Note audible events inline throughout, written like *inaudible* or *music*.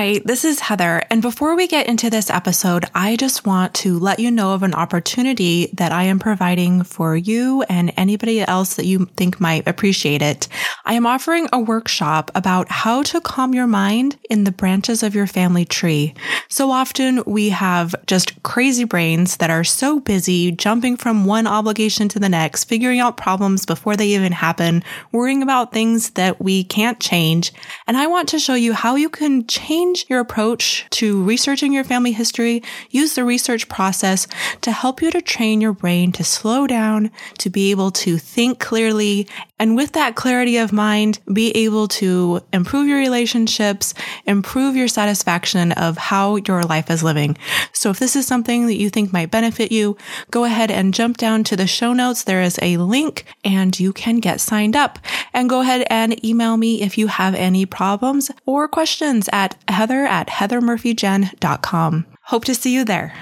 Hi, this is Heather. And before we get into this episode, I just want to let you know of an opportunity that I am providing for you and anybody else that you think might appreciate it. I am offering a workshop about how to calm your mind in the branches of your family tree. So often we have just crazy brains that are so busy jumping from one obligation to the next, figuring out problems before they even happen, worrying about things that we can't change. And I want to show you how you can change change your approach to researching your family history, use the research process to help you to train your brain to slow down, to be able to think clearly, and with that clarity of mind, be able to improve your relationships, improve your satisfaction of how your life is living. So if this is something that you think might benefit you, go ahead and jump down to the show notes. There is a link and you can get signed up and go ahead and email me if you have any problems or questions at heather at heathermurphygen.com. Hope to see you there.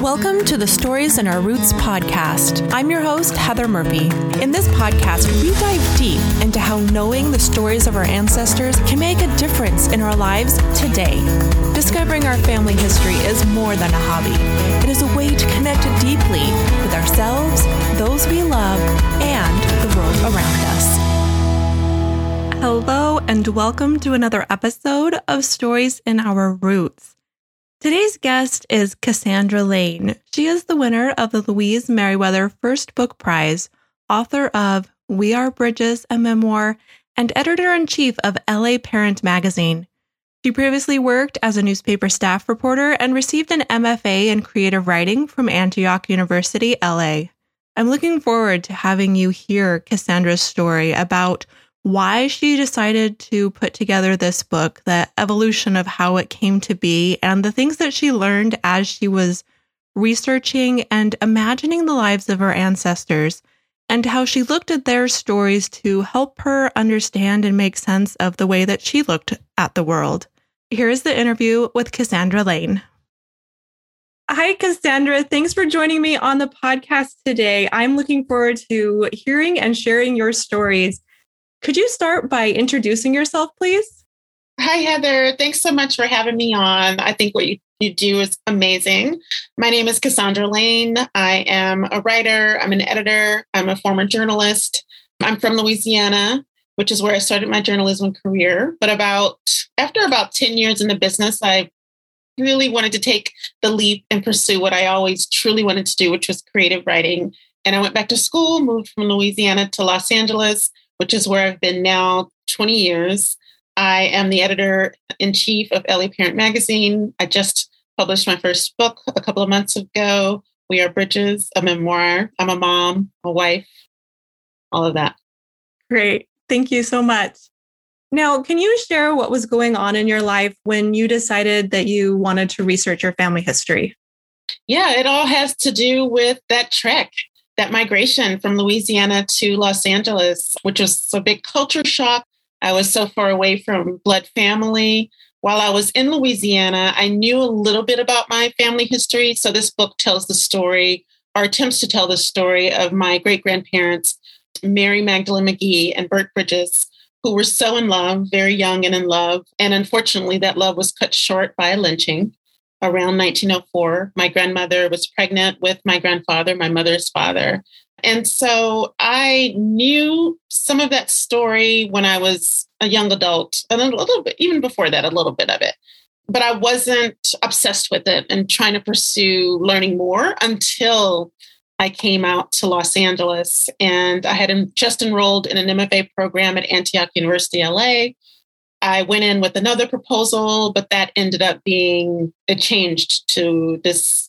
Welcome to the Stories in Our Roots podcast. I'm your host, Heather Murphy. In this podcast, we dive deep into how knowing the stories of our ancestors can make a difference in our lives today. Discovering our family history is more than a hobby, it is a way to connect deeply with ourselves, those we love, and the world around us. Hello, and welcome to another episode of Stories in Our Roots. Today's guest is Cassandra Lane. She is the winner of the Louise Meriwether First Book Prize, author of We Are Bridges, a memoir, and editor in chief of LA Parent Magazine. She previously worked as a newspaper staff reporter and received an MFA in creative writing from Antioch University, LA. I'm looking forward to having you hear Cassandra's story about why she decided to put together this book, the evolution of how it came to be, and the things that she learned as she was researching and imagining the lives of her ancestors, and how she looked at their stories to help her understand and make sense of the way that she looked at the world. Here is the interview with Cassandra Lane. Hi, Cassandra. Thanks for joining me on the podcast today. I'm looking forward to hearing and sharing your stories. Could you start by introducing yourself, please? Hi, Heather. Thanks so much for having me on. I think what you, you do is amazing. My name is Cassandra Lane. I am a writer, I'm an editor, I'm a former journalist. I'm from Louisiana, which is where I started my journalism career. But about after about 10 years in the business, I really wanted to take the leap and pursue what I always truly wanted to do, which was creative writing. And I went back to school, moved from Louisiana to Los Angeles, which is where I've been now 20 years. I am the editor in chief of LA Parent Magazine. I just published my first book a couple of months ago. We Are Bridges, a memoir. I'm a mom, a wife, all of that. Great. Thank you so much. Now, can you share what was going on in your life when you decided that you wanted to research your family history? Yeah, it all has to do with that trek that migration from Louisiana to Los Angeles, which was a big culture shock. I was so far away from blood family. While I was in Louisiana, I knew a little bit about my family history. So this book tells the story or attempts to tell the story of my great grandparents, Mary Magdalene McGee and Bert Bridges, who were so in love, very young and in love. And unfortunately, that love was cut short by a lynching around 1904. My grandmother was pregnant with my grandfather, my mother's father. And so I knew some of that story when I was a young adult, and a little bit, even before that, a little bit of it. But I wasn't obsessed with it and trying to pursue learning more until I came out to Los Angeles. And I had just enrolled in an MFA program at Antioch University, LA. I went in with another proposal, but that ended up being it changed to this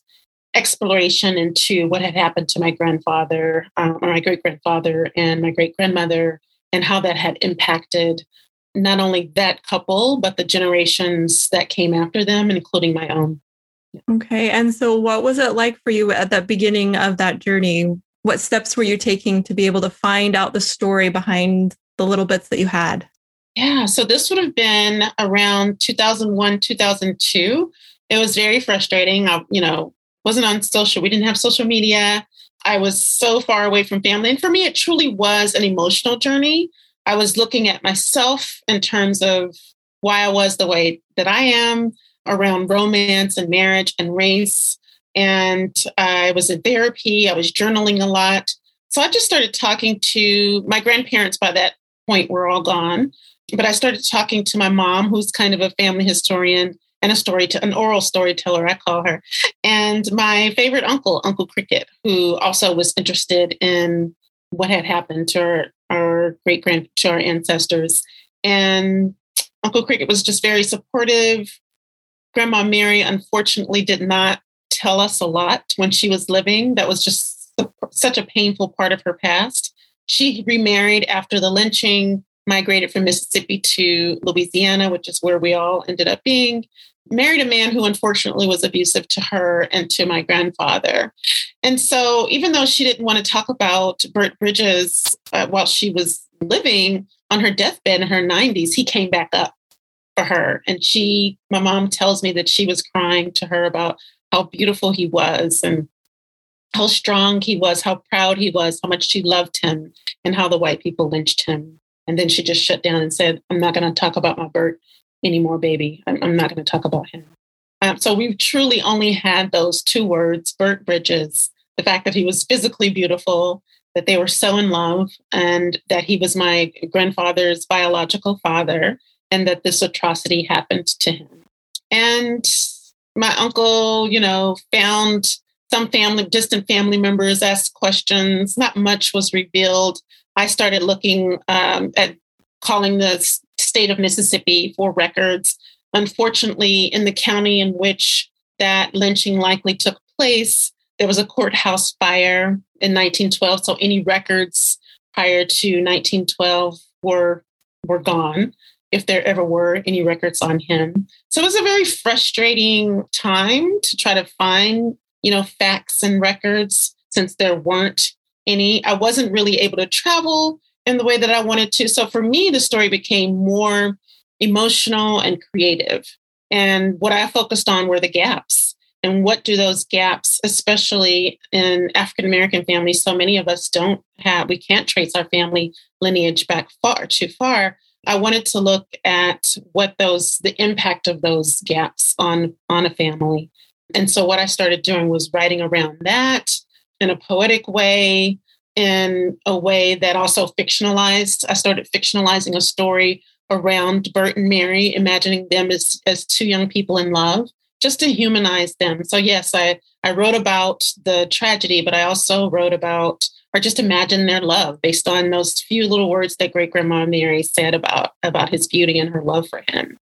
exploration into what had happened to my grandfather, um, or my great grandfather, and my great grandmother, and how that had impacted not only that couple, but the generations that came after them, including my own. Okay. And so, what was it like for you at the beginning of that journey? What steps were you taking to be able to find out the story behind the little bits that you had? Yeah, so this would have been around 2001, 2002. It was very frustrating. I, you know, wasn't on social. We didn't have social media. I was so far away from family. And for me, it truly was an emotional journey. I was looking at myself in terms of why I was the way that I am around romance and marriage and race. And I was in therapy, I was journaling a lot. So I just started talking to my grandparents by that point were all gone. But I started talking to my mom, who's kind of a family historian and a story to an oral storyteller, I call her, and my favorite uncle, Uncle Cricket, who also was interested in what had happened to our, our great grand to our ancestors. And Uncle Cricket was just very supportive. Grandma Mary, unfortunately, did not tell us a lot when she was living. That was just such a painful part of her past. She remarried after the lynching, migrated from Mississippi to Louisiana, which is where we all ended up being. Married a man who unfortunately was abusive to her and to my grandfather. And so, even though she didn't want to talk about Bert Bridges uh, while she was living on her deathbed in her 90s, he came back up for her. And she, my mom tells me that she was crying to her about how beautiful he was and how strong he was, how proud he was, how much she loved him, and how the white people lynched him. And then she just shut down and said, I'm not going to talk about my Bert anymore, baby. I'm, I'm not going to talk about him. Um, so we've truly only had those two words, Bert Bridges, the fact that he was physically beautiful, that they were so in love, and that he was my grandfather's biological father, and that this atrocity happened to him. And my uncle, you know, found some family, distant family members asked questions. Not much was revealed. I started looking um, at calling the state of Mississippi for records. Unfortunately, in the county in which that lynching likely took place, there was a courthouse fire in 1912. So any records prior to 1912 were were gone, if there ever were any records on him. So it was a very frustrating time to try to find you know, facts and records since there weren't any. I wasn't really able to travel in the way that I wanted to. So for me, the story became more emotional and creative. And what I focused on were the gaps. And what do those gaps, especially in African American families, so many of us don't have, we can't trace our family lineage back far, too far. I wanted to look at what those, the impact of those gaps on, on a family. And so what I started doing was writing around that in a poetic way, in a way that also fictionalized. I started fictionalizing a story around Bert and Mary, imagining them as, as two young people in love, just to humanize them. So yes, I, I wrote about the tragedy, but I also wrote about or just imagine their love based on those few little words that great grandma Mary said about about his beauty and her love for him.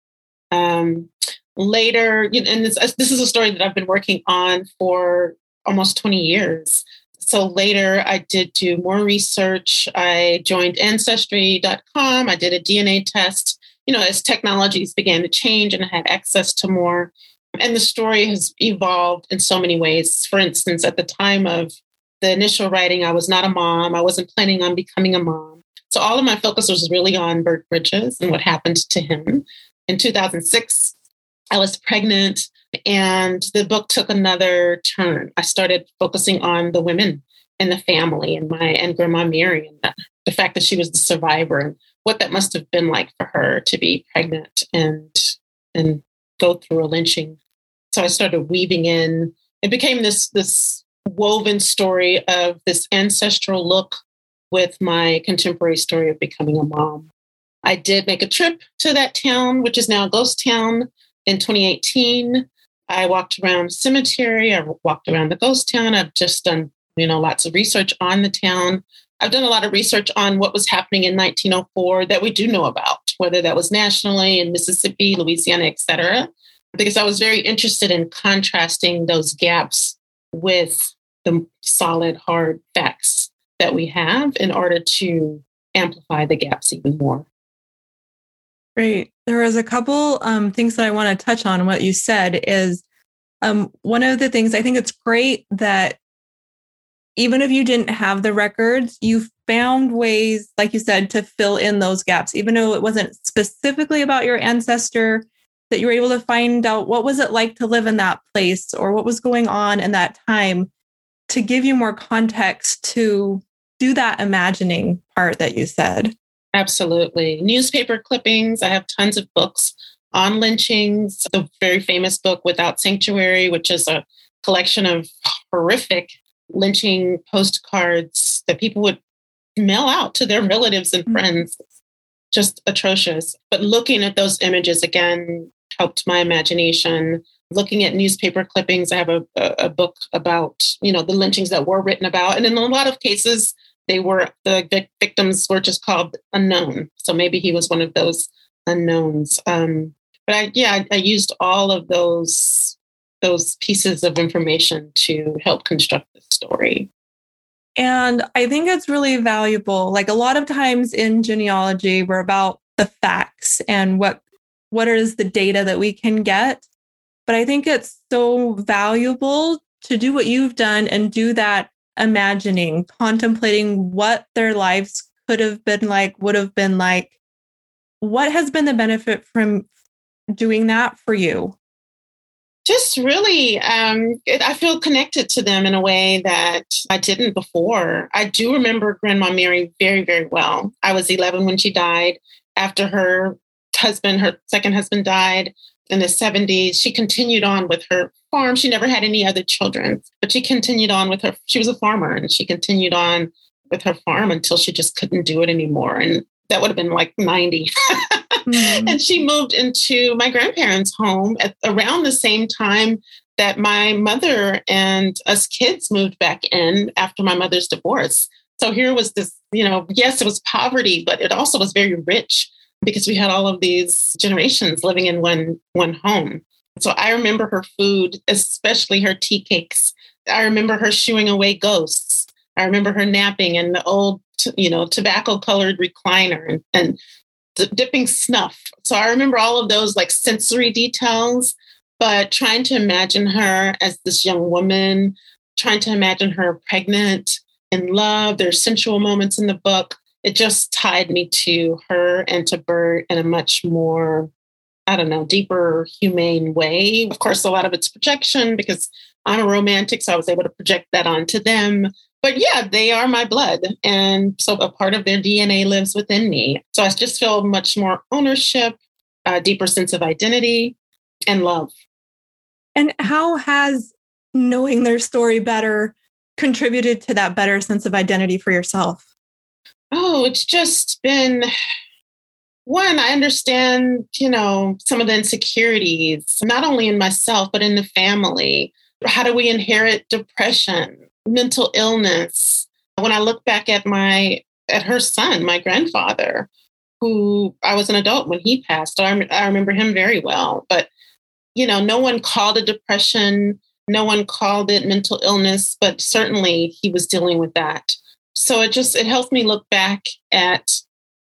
Um, later, and this, this is a story that I've been working on for almost 20 years. So later, I did do more research. I joined Ancestry.com. I did a DNA test, you know, as technologies began to change and I had access to more. And the story has evolved in so many ways. For instance, at the time of the initial writing, I was not a mom. I wasn't planning on becoming a mom. So all of my focus was really on Bert Bridges and what happened to him. In 2006, I was pregnant and the book took another turn. I started focusing on the women in the family and my and Grandma Mary and the, the fact that she was the survivor and what that must have been like for her to be pregnant and and go through a lynching. So I started weaving in. It became this this woven story of this ancestral look with my contemporary story of becoming a mom. I did make a trip to that town, which is now a ghost town, in 2018, I walked around cemetery. I walked around the ghost town. I've just done, you know, lots of research on the town. I've done a lot of research on what was happening in 1904 that we do know about, whether that was nationally in Mississippi, Louisiana, et cetera, because I was very interested in contrasting those gaps with the solid, hard facts that we have in order to amplify the gaps even more. Great. There was a couple um, things that I want to touch on. What you said is um, one of the things I think it's great that even if you didn't have the records, you found ways, like you said, to fill in those gaps, even though it wasn't specifically about your ancestor, that you were able to find out what was it like to live in that place or what was going on in that time to give you more context to do that imagining part that you said. Absolutely. Newspaper clippings. I have tons of books on lynchings, the very famous book Without Sanctuary, which is a collection of horrific lynching postcards that people would mail out to their *laughs* relatives and friends. Just atrocious. But looking at those images again helped my imagination. Looking at newspaper clippings, I have a, a book about, you know, the lynchings that were written about. And in a lot of cases, they were the victims were just called unknown. So maybe he was one of those unknowns. Um, but I, yeah, I, I used all of those those pieces of information to help construct the story. And I think it's really valuable. Like a lot of times in genealogy, we're about the facts and what what is the data that we can get. But I think it's so valuable to do what you've done and do that imagining, contemplating what their lives could have been like, would have been like. What has been the benefit from doing that for you? Just really, um, it, I feel connected to them in a way that I didn't before. I do remember Grandma Mary very, very well. I was 11 when she died. After her husband, her second husband died in the 70s, she continued on with her farm. She never had any other children, but she continued on with her. She was a farmer and she continued on with her farm until she just couldn't do it anymore. And that would have been like 90. mm-hmm. *laughs* And she moved into my grandparents' home at around the same time that my mother and us kids moved back in after my mother's divorce. So here was this, you know, yes, it was poverty, but it also was very rich because we had all of these generations living in one one home. So I remember her food, especially her tea cakes. I remember her shooing away ghosts. I remember her napping in the old, you know, tobacco colored recliner and, and dipping snuff. So I remember all of those like sensory details, but trying to imagine her as this young woman, trying to imagine her pregnant in love. There's sensual moments in the book it just tied me to her and to Bert in a much more, I don't know, deeper, humane way. Of course, a lot of it's projection because I'm a romantic, so I was able to project that onto them. But yeah, they are my blood. And so a part of their DNA lives within me. So I just feel much more ownership, a deeper sense of identity, and love. And how has knowing their story better contributed to that better sense of identity for yourself? Oh, it's just been one, I understand, you know, some of the insecurities, not only in myself, but in the family. How do we inherit depression, mental illness? When I look back at my, at her son, my grandfather, who I was an adult when he passed, I, I remember him very well. But, you know, no one called it depression. No one called it mental illness, but certainly he was dealing with that so it just it helps me look back at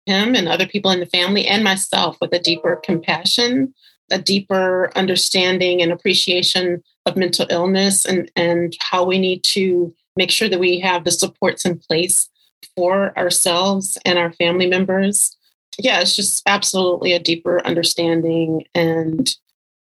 him and other people in the family and myself with a deeper compassion a deeper understanding and appreciation of mental illness and and how we need to make sure that we have the supports in place for ourselves and our family members. Yeah it's just absolutely a deeper understanding and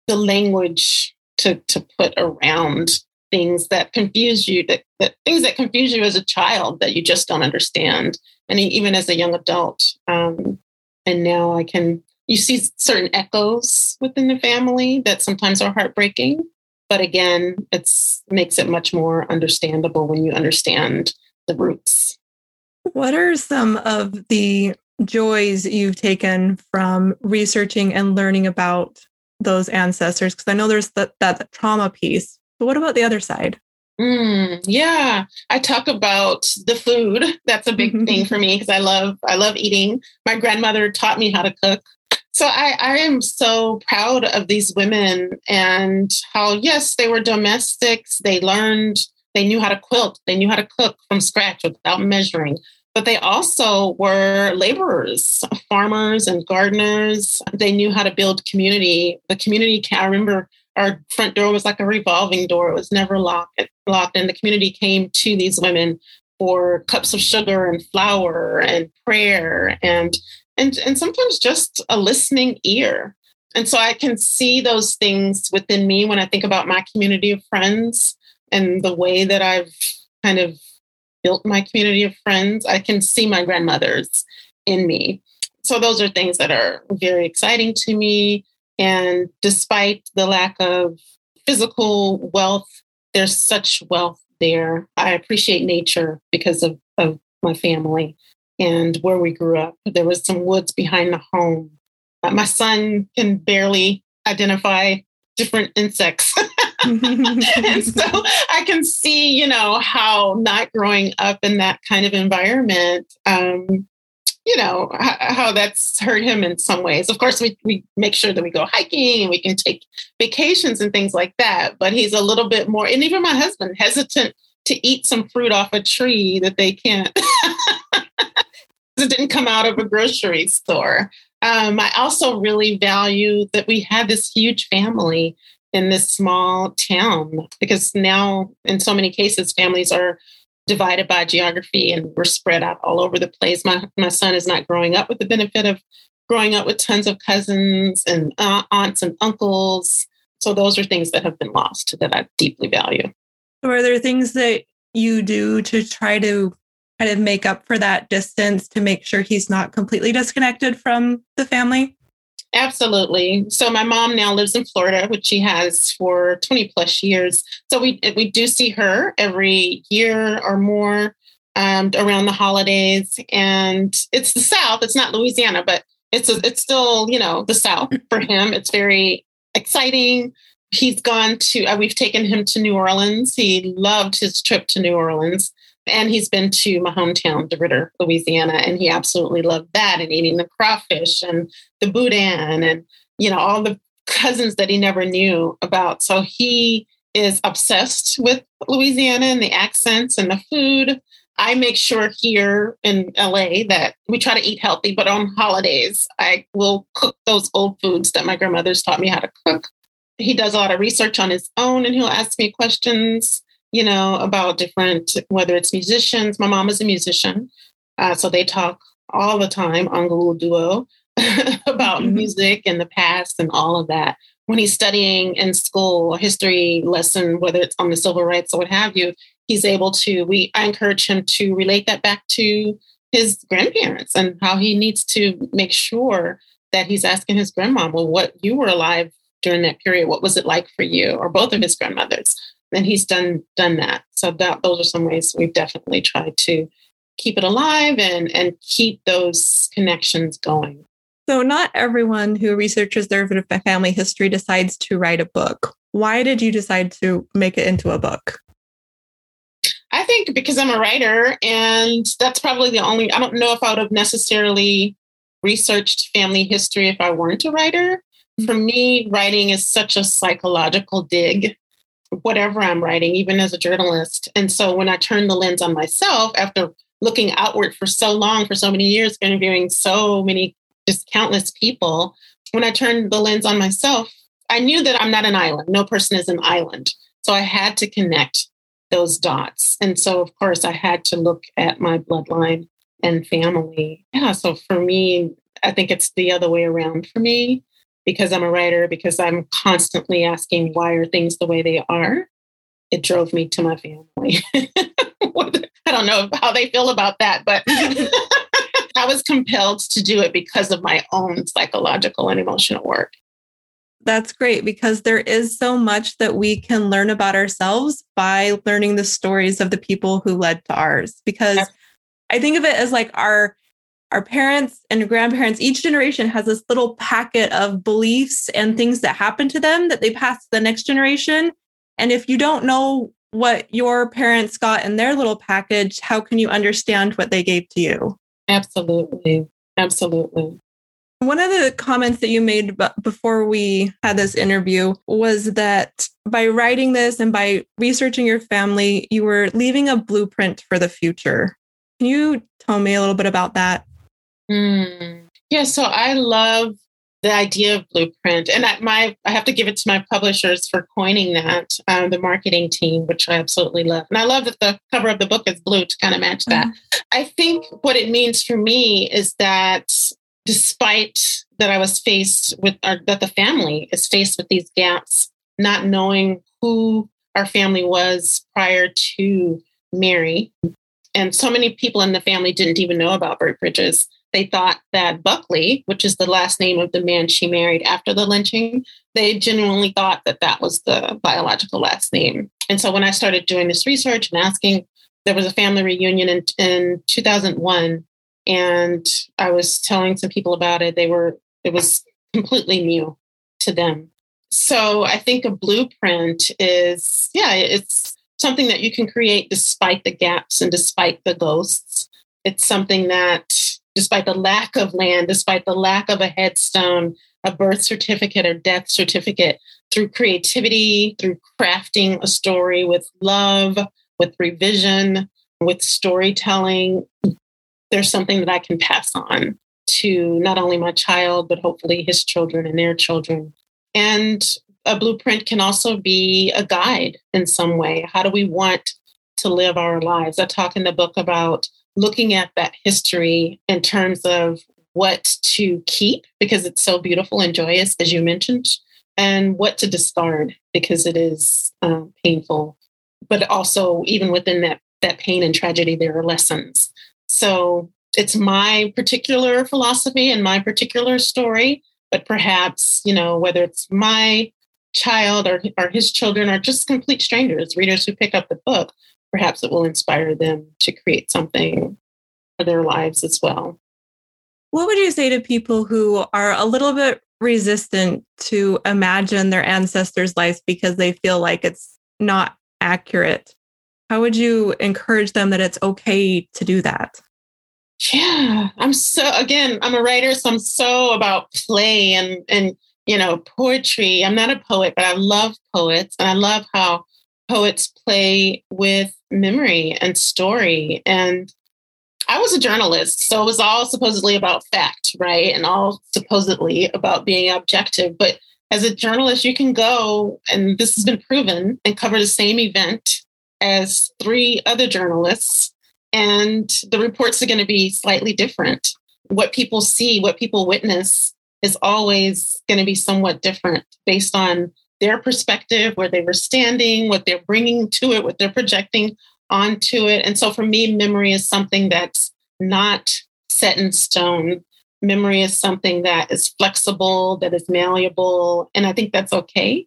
the language to to put around things that confuse you that, that things that confuse you as a child that you just don't understand. And even as a young adult um, and now i can you see certain echoes within the family that sometimes are heartbreaking. But again it's makes it much more understandable when you understand the roots. What are some of the joys you've taken from researching and learning about those ancestors? Because i know there's that, that trauma piece but what about the other side? Mm, yeah, I talk about the food. *laughs* That's a big thing for *laughs* me because I love I love eating. My grandmother taught me how to cook. So I, I am so proud of these women and how yes, they were domestics. They learned, they knew how to quilt, they knew how to cook from scratch without measuring. But they also were laborers, farmers and gardeners. They knew how to build community. The community, I remember our front door was like a revolving door. It was never locked. Locked, and the community came to these women for cups of sugar and flour and prayer and and and sometimes just a listening ear. And so I can see those things within me when I think about my community of friends and the way that I've kind of built my community of friends. I can see my grandmothers in me. So those are things that are very exciting to me And despite the lack of physical wealth, there's such wealth there. I appreciate nature because of, of my family and where we grew up. There was some woods behind the home. Uh, my son can barely identify different insects. *laughs* and *laughs* so I can see, you know, how not growing up in that kind of environment, um, you know, how, how that's hurt him in some ways. Of course, we, we make sure that we go hiking and we can take vacations and things like that. But he's a little bit more, and even my husband, hesitant to eat some fruit off a tree that they can't. *laughs* it didn't come out of a grocery store. Um, I also really value that we had this huge family in this small town because now, in so many cases, families are divided by geography and we're spread out all over the place. My, my son is not growing up with the benefit of growing up with tons of cousins and uh, aunts and uncles. So, those are things that have been lost that I deeply value. So are there things that you do to try to kind of make up for that distance to make sure he's not completely disconnected from the family? Absolutely. So my mom now lives in Florida, which she has for 20 plus years. So we we do see her every year or more um, around the holidays, and it's the South. It's not Louisiana, but it's a, it's still you know the South for him. It's very exciting. He's gone to. Uh, we've taken him to New Orleans. He loved his trip to New Orleans. And he's been to my hometown, DeRidder, Louisiana, and he absolutely loved that and eating the crawfish and the boudin and, you know, all the cousins that he never knew about. So he is obsessed with Louisiana and the accents and the food. I make sure here in LA that we try to eat healthy, but on holidays, I will cook those old foods that my grandmothers taught me how to cook. He does a lot of research on his own and he'll ask me questions you know, about different, whether it's musicians. My mom is a musician. Uh, so they talk all the time on Google Duo *laughs* about mm-hmm. music and the past and all of that. When he's studying in school, a history lesson, whether it's on the civil rights or what have you, he's able to, we, I encourage him to relate that back to his grandparents and how he needs to make sure that he's asking his grandma, well, what you were alive during that period, what was it like for you? Or both of his grandmothers and he's done done that. So that those are some ways we've definitely tried to keep it alive and and keep those connections going. So not everyone who researches their family history decides to write a book. Why did you decide to make it into a book? I think because I'm a writer, and that's probably the only. I don't know if I would have necessarily researched family history if I weren't a writer. Mm-hmm. For me, writing is such a psychological dig whatever I'm writing, even as a journalist. And so when I turn the lens on myself after looking outward for so long, for so many years, interviewing so many, just countless people, when I turned the lens on myself, I knew that I'm not an island. No person is an island. So I had to connect those dots. And so, of course, I had to look at my bloodline and family. Yeah. So for me, I think it's the other way around for me because I'm a writer, because I'm constantly asking why are things the way they are, it drove me to my family. *laughs* I don't know how they feel about that, but *laughs* I was compelled to do it because of my own psychological and emotional work. That's great because there is so much that we can learn about ourselves by learning the stories of the people who led to ours. Because I think of it as like our our parents and grandparents, each generation has this little packet of beliefs and mm-hmm. things that happen to them that they pass to the next generation. And if you don't know what your parents got in their little package, how can you understand what they gave to you? Absolutely. Absolutely. One of the comments that you made before we had this interview was that by writing this and by researching your family, you were leaving a blueprint for the future. Can you tell me a little bit about that? Mm. Yeah, so I love the idea of blueprint, and I, my I have to give it to my publishers for coining that, um, the marketing team, which I absolutely love, and I love that the cover of the book is blue to kind of match that. Mm-hmm. I think what it means for me is that despite that I was faced with, or that the family is faced with these gaps, not knowing who our family was prior to Mary, and so many people in the family didn't even know about Bert Bridges they thought that Buckley, which is the last name of the man she married after the lynching, they genuinely thought that that was the biological last name. And so when I started doing this research and asking, there was a family reunion in, in 2001, and I was telling some people about it. They were, it was completely new to them. So I think a blueprint is, yeah, it's something that you can create despite the gaps and despite the ghosts. It's something that, despite the lack of land, despite the lack of a headstone, a birth certificate or death certificate, through creativity, through crafting a story with love, with revision, with storytelling, there's something that I can pass on to not only my child, but hopefully his children and their children. And a blueprint can also be a guide in some way. How do we want to live our lives? I talk in the book about looking at that history in terms of what to keep because it's so beautiful and joyous, as you mentioned, and what to discard because it is um, painful. But also, even within that that pain and tragedy, there are lessons. So it's my particular philosophy and my particular story. But perhaps, you know, whether it's my child or, or his children or just complete strangers, readers who pick up the book, perhaps it will inspire them to create something for their lives as well. What would you say to people who are a little bit resistant to imagine their ancestors' lives because they feel like it's not accurate? How would you encourage them that it's okay to do that? Yeah, I'm so again, I'm a writer, so I'm so about play and and you know poetry. I'm not a poet, but I love poets, and I love how poets play with memory and story. And I was a journalist, so it was all supposedly about fact, right? And all supposedly about being objective. But as a journalist, you can go, and this has been proven, and cover the same event as three other journalists, and the reports are going to be slightly different. What people see, what people witness, is always going to be somewhat different based on their perspective, where they were standing, what they're bringing to it, what they're projecting onto it. And so for me, memory is something that's not set in stone. Memory is something that is flexible, that is malleable. And I think that's okay.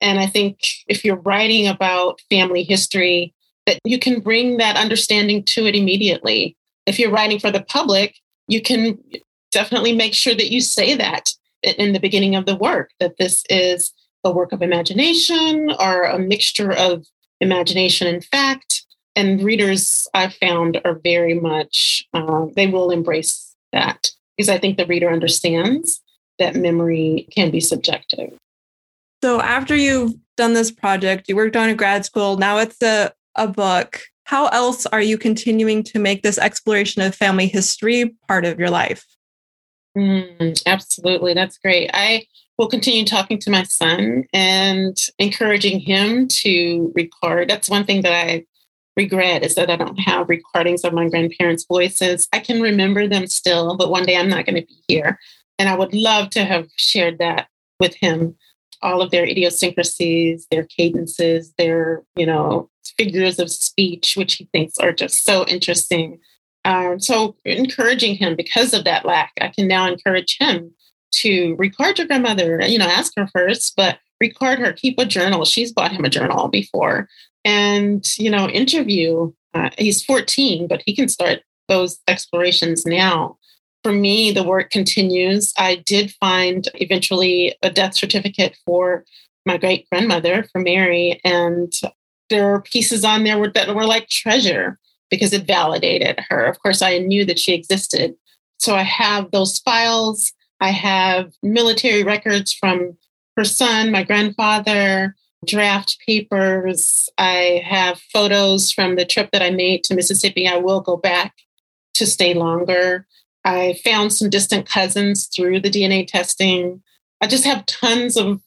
And I think if you're writing about family history, that you can bring that understanding to it immediately. If you're writing for the public, you can definitely make sure that you say that in the beginning of the work, that this is a work of imagination or a mixture of imagination and fact. And readers I've found are very much, uh, they will embrace that because I think the reader understands that memory can be subjective. So after you've done this project, you worked on a grad school, now it's a, a book. How else are you continuing to make this exploration of family history part of your life? Mm, absolutely. That's great. I will continue talking to my son and encouraging him to record. That's one thing that I regret is that I don't have recordings of my grandparents' voices. I can remember them still, but one day I'm not going to be here. And I would love to have shared that with him all of their idiosyncrasies, their cadences, their, you know, figures of speech, which he thinks are just so interesting. Um, so encouraging him because of that lack, I can now encourage him to record your grandmother, you know, ask her first, but record her, keep a journal. She's bought him a journal before and, you know, interview. Uh, he's 14, but he can start those explorations now for me, the work continues. I did find eventually a death certificate for my great grandmother, for Mary, and there are pieces on there that were like treasure because it validated her. Of course, I knew that she existed. So I have those files. I have military records from her son, my grandfather, draft papers. I have photos from the trip that I made to Mississippi. I will go back to stay longer. I found some distant cousins through the DNA testing. I just have tons of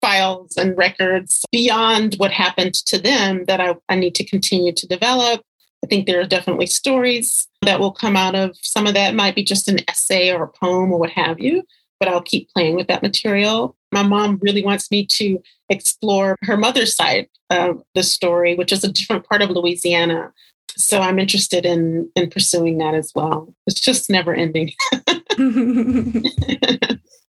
files and records beyond what happened to them that I, I need to continue to develop. I think there are definitely stories that will come out of some of that. It might be just an essay or a poem or what have you, but I'll keep playing with that material. My mom really wants me to explore her mother's side of the story, which is a different part of Louisiana so I'm interested in in pursuing that as well. It's just never ending. *laughs* *laughs*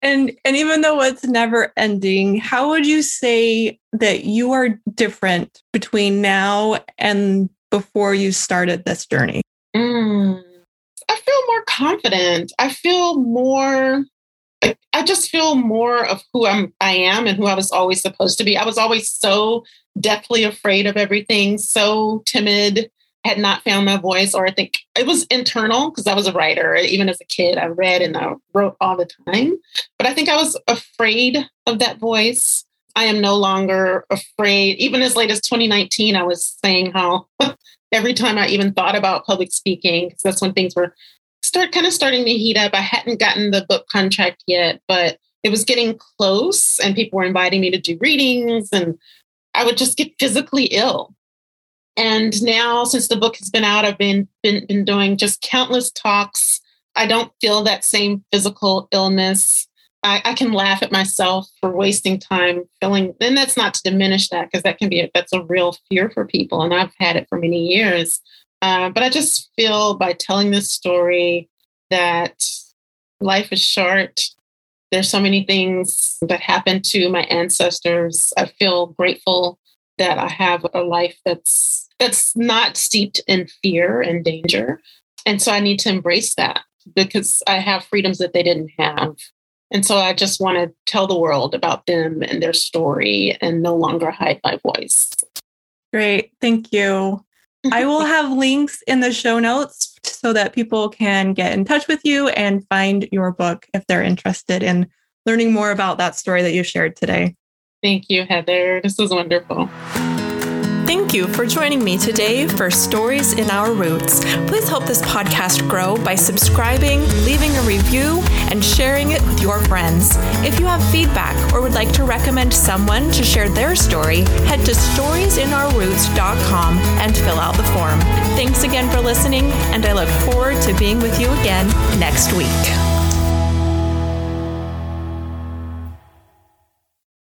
and and even though it's never ending, how would you say that you are different between now and before you started this journey? Mm, I feel more confident. I feel more I just feel more of who I'm I am and who I was always supposed to be. I was always so deathly afraid of everything, so timid, had not found my voice, or I think it was internal because I was a writer. Even as a kid, I read and I wrote all the time. But I think I was afraid of that voice. I am no longer afraid. Even as late as 2019, I was saying how *laughs* every time I even thought about public speaking, because that's when things were start kind of starting to heat up. I hadn't gotten the book contract yet, but it was getting close and people were inviting me to do readings and I would just get physically ill. And now since the book has been out, I've been been, been doing just countless talks. I don't feel that same physical illness. I, I can laugh at myself for wasting time feeling, and that's not to diminish that because that can be a, that's a real fear for people, and I've had it for many years. Uh, but I just feel by telling this story that life is short. There's so many things that happened to my ancestors. I feel grateful that I have a life that's that's not steeped in fear and danger. And so I need to embrace that because I have freedoms that they didn't have. And so I just want to tell the world about them and their story and no longer hide my voice. Great. Thank you. I *laughs* will have links in the show notes so that people can get in touch with you and find your book if they're interested in learning more about that story that you shared today. Thank you, Heather. This was wonderful. Thank you for joining me today for Stories in Our Roots. Please help this podcast grow by subscribing, leaving a review, and sharing it with your friends. If you have feedback or would like to recommend someone to share their story, head to storiesinourroots.com and fill out the form. Thanks again for listening, and I look forward to being with you again next week.